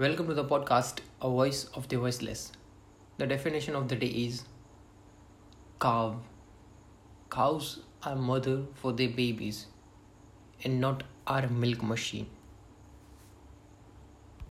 Welcome to the podcast, A Voice of the Voiceless. The definition of the day is cow. Cows are mother for their babies and not our milk machine.